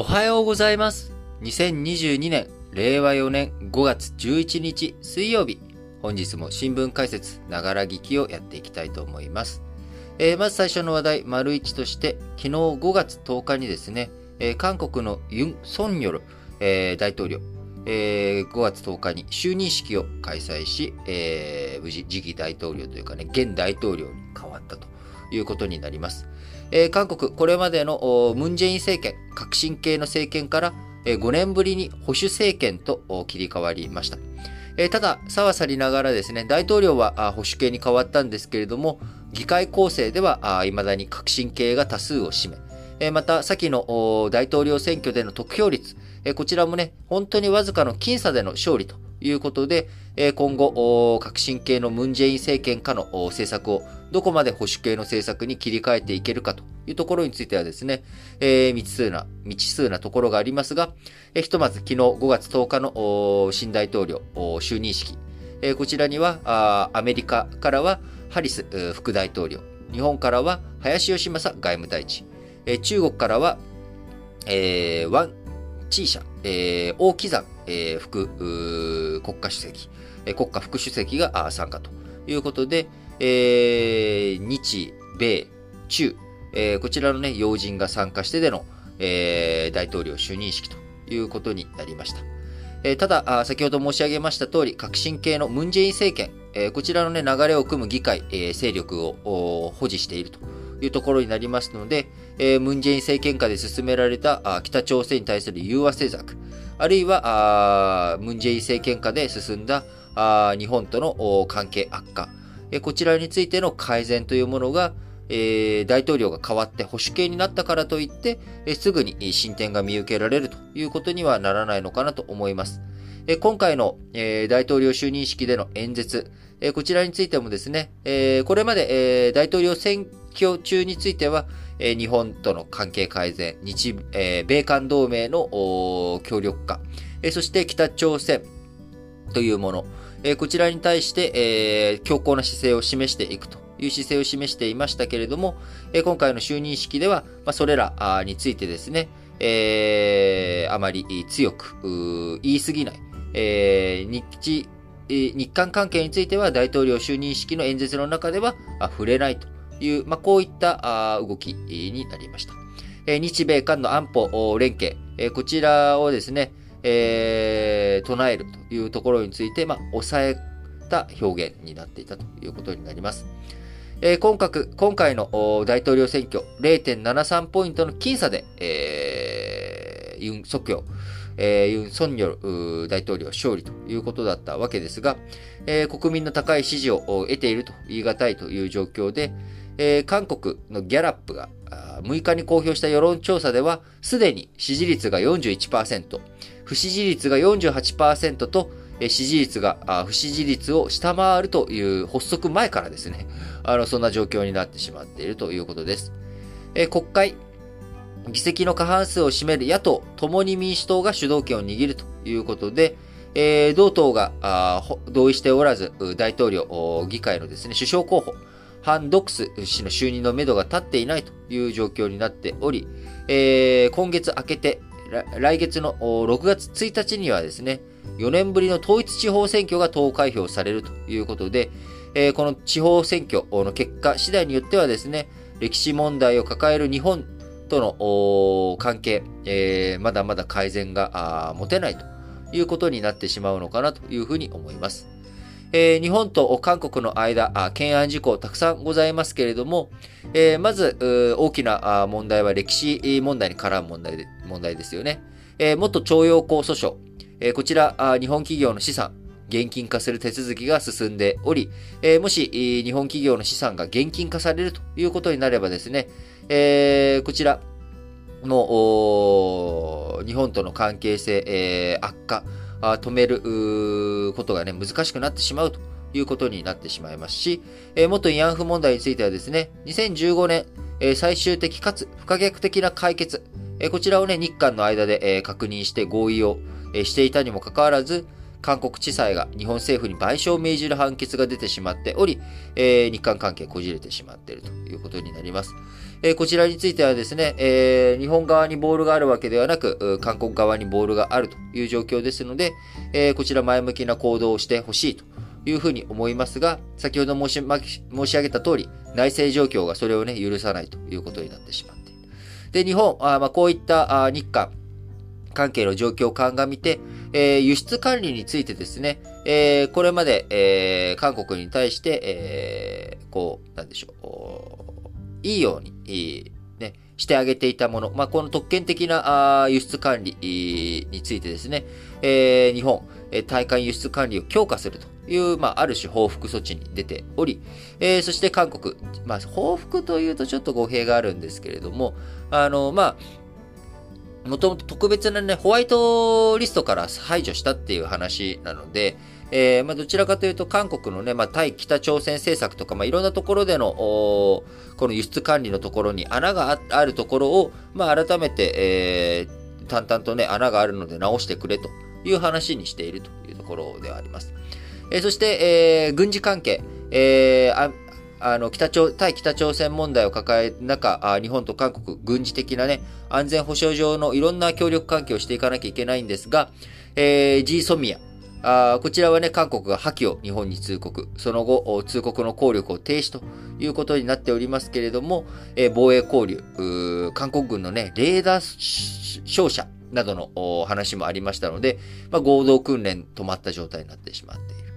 おはようございます。2022年、令和4年5月11日水曜日。本日も新聞解説、ながら聞きをやっていきたいと思います。えーまず最初の話題、丸一として、昨日5月10日にですね、えー韓国のユン・ソンニョル、えー大統領、えー5月10日に就任式を開催し、えー無事次期大統領というかね、現大統領に変わったということになります。えー韓国、これまでのムン・ジェイン政権、革新系の政権から、えー5年ぶりに保守政権と切り替わりました。えただ、差は去りながらですね、大統領は保守系に変わったんですけれども、議会構成ではあ未だに革新系が多数を占め、えーまた、先の大統領選挙での得票率、えこちらもね、本当にわずかの僅差での勝利ということで、今後、革新系のムン・ジェイン政権下の政策をどこまで保守系の政策に切り替えていけるかというところについてはですね、えー未知数な、未知数なところがありますが、えーひとまず昨日5月10日の新大統領就任式、えーこちらにはアメリカからはハリス副大統領、日本からは林芳正外務大臣、えー中国からは、えーワン・チーシャ、えー王岐山、えー副国家主席、国家副主席が参加ということで、えー日、米、中、えーこちらのね、要人が参加してでの、えー大統領就任式ということになりました。えーただ、先ほど申し上げました通り、革新系のムン・ジェイン政権、えーこちらのね、流れを組む議会、えー勢力を保持しているというところになりますので、えームン・ジェイン政権下で進められたあ北朝鮮に対する融和政策、あるいは、あムン・ジェイン政権下で進んだあ日本との関係悪化、えこちらについての改善というものが、えー大統領が変わって保守系になったからといって、えすぐに進展が見受けられるということにはならないのかなと思います。え今回の、え大統領就任式での演説、えこちらについてもですね、えこれまで、え大統領選挙中については、え日本との関係改善、日、え米韓同盟の協力化、えそして北朝鮮というもの、えこちらに対して、え強硬な姿勢を示していくという姿勢を示していましたけれども、え今回の就任式では、まあ、それらについてですね、えあまり強く言い過ぎない、え日日韓関係については大統領就任式の演説の中では触れないという、まあ、こういった動きになりました。日米韓の安保連携、こちらをですね、えー唱えるというところについて、まあ、抑えた表現になっていたということになります。えー今回今回の大統領選挙0.73ポイントの僅差で、えーユン・ソクヨ、えーユン・ソンニョル大統領勝利ということだったわけですが、えー国民の高い支持を得ていると言い難いという状況で、えー韓国のギャラップが6日に公表した世論調査では、すでに支持率が41%、不支持率が48%と、支持率が不支持率を下回るという発足前からですね、あの、そんな状況になってしまっているということです。えー国会、議席の過半数を占める野党、共に民主党が主導権を握るということで、えー同党が同意しておらず、大統領、議会のですね、首相候補、ハン・ドクス氏の就任のめどが立っていないという状況になっており、えー今月明けて、来月の6月1日にはですね、4年ぶりの統一地方選挙が投開票されるということで、えーこの地方選挙の結果次第によってはですね、歴史問題を抱える日本との関係、えーまだまだ改善が持てないということになってしまうのかなというふうに思います。えー日本と韓国の間、あ懸案事項たくさんございますけれども、えーまず、大きな問題は歴史問題に絡む問題で問題ですよね。えー元徴用工訴訟、えーこちらあ、日本企業の資産、現金化する手続きが進んでおり、えーもし、日本企業の資産が現金化されるということになればですね、えーこちらのお日本との関係性、えー悪化、止めることがね、難しくなってしまうということになってしまいますし、えー元慰安婦問題についてはですね、2015年、えー最終的かつ不可逆的な解決、えーこちらをね、日韓の間で、えー確認して合意を、えーしていたにもかかわらず、韓国地裁が日本政府に賠償を命じる判決が出てしまっており、えー、日韓関係こじれてしまっているということになります。えー、こちらについてはですね、えー、日本側にボールがあるわけではなく、韓国側にボールがあるという状況ですので、えー、こちら前向きな行動をしてほしいというふうに思いますが、先ほど申し申し上げた通り、内政状況がそれをね、許さないということになってしまっている。で、日本、あまあ、こういったあ日韓関係の状況を鑑みて、えー、輸出管理についてですね、えー、これまで、えー、韓国に対して、え、こう、なんでしょう、いいように、いいね、してあげていたもの、まあ、この特権的なあ輸出管理についてですね、え、日本、え対韓輸出管理を強化するという、まあ、ある種報復措置に出ており、え、そして韓国、まあ、報復というとちょっと語弊があるんですけれども、あの、まあ、もともと特別なね、ホワイトリストから排除したっていう話なので、えー、まあ、どちらかというと、韓国のね、まあ、対北朝鮮政策とか、まあ、いろんなところでの、この輸出管理のところに穴があるところを、まあ、改めて、えー、淡々とね、穴があるので直してくれという話にしているというところではあります。えー、そして、え、軍事関係、えー、あの北朝対北朝鮮問題を抱える中、日本と韓国、軍事的な、ね、安全保障上のいろんな協力関係をしていかなきゃいけないんですが、えー、G ソミア、あこちらはね、韓国が破棄を日本に通告、その後、通告の効力を停止ということになっておりますけれども、えー、防衛交流、韓国軍のね、レーダー照射などの話もありましたので、まあ、合同訓練止まった状態になってしまっている。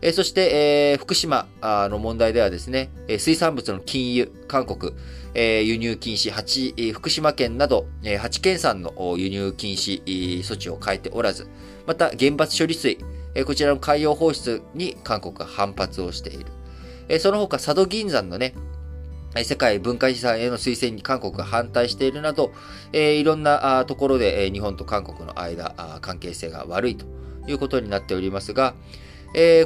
え、そして、えー、福島の問題ではですね、水産物の禁輸、韓国、えー、輸入禁止8、福島県など、え、8県産の輸入禁止措置を変えておらず、また原発処理水、こちらの海洋放出に韓国が反発をしている。その他、佐渡銀山のね、世界文化遺産への推薦に韓国が反対しているなど、いろんなところで日本と韓国の間、関係性が悪いということになっておりますが、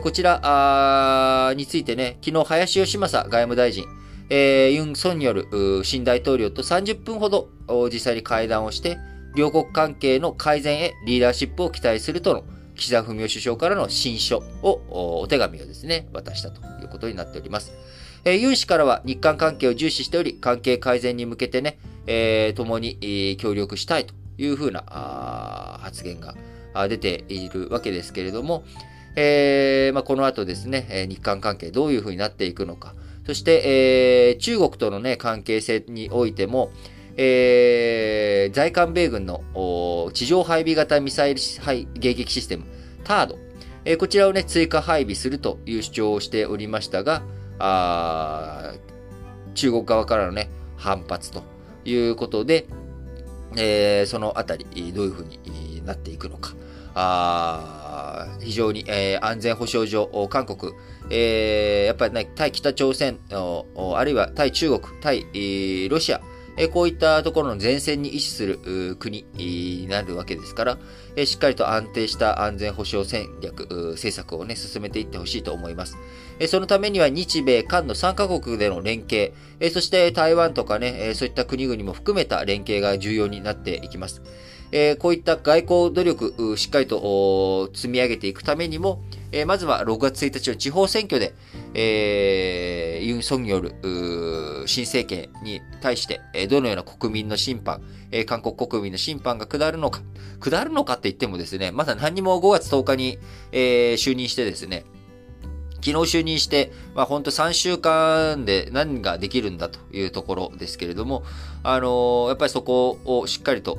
こちらについてね、昨日林芳正外務大臣、ユン・ソンによる新大統領と30分ほど実際に会談をして、両国関係の改善へリーダーシップを期待するとの岸田文雄首相からの新書を、お手紙をですね、渡したということになっております。えー、ユン氏からは日韓関係を重視しており、関係改善に向けてね、えー、共に、協力したいというふうな発言が出ているわけですけれども、えーまあ、この後ですね、日韓関係どういうふうになっていくのか、そして、えー、中国との、ね、関係性においても、えー、在韓米軍の地上配備型ミサイル迎撃システム、タード、えー、こちらをね、追加配備するという主張をしておりましたが、あ中国側からのね、反発ということで、えー、そのあたり、どういうふうになっていくのか。あ非常に、えー、安全保障上、韓国、えー、やっぱり、ね、対北朝鮮、あるいは対中国、対、ロシア、えこういったところの前線に位置する国になるわけですから、えしっかりと安定した安全保障戦略、政策をね、進めていってほしいと思います。えそのためには日米韓の3カ国での連携、えそして台湾とかね、えそういった国々も含めた連携が重要になっていきます。えこういった外交努力、しっかりと積み上げていくためにも、えまずは6月1日の地方選挙で、えー、ユン・ソンによる新政権に対して、どのような国民の審判、え韓国国民の審判が下るのか、下るのかって言ってもですね、まだ何にも5月10日に、え、就任してですね、昨日就任して、まあ本当3週間で何ができるんだというところですけれども、あのー、やっぱりそこをしっかりと、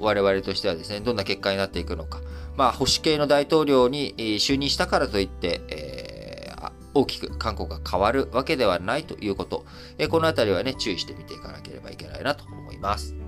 我々としてはですね、どんな結果になっていくのか、まあ、保守系の大統領に就任したからといって、えー、大きく韓国が変わるわけではないということ、えー、このあたりはね、注意して見ていかなければいけないなと思います。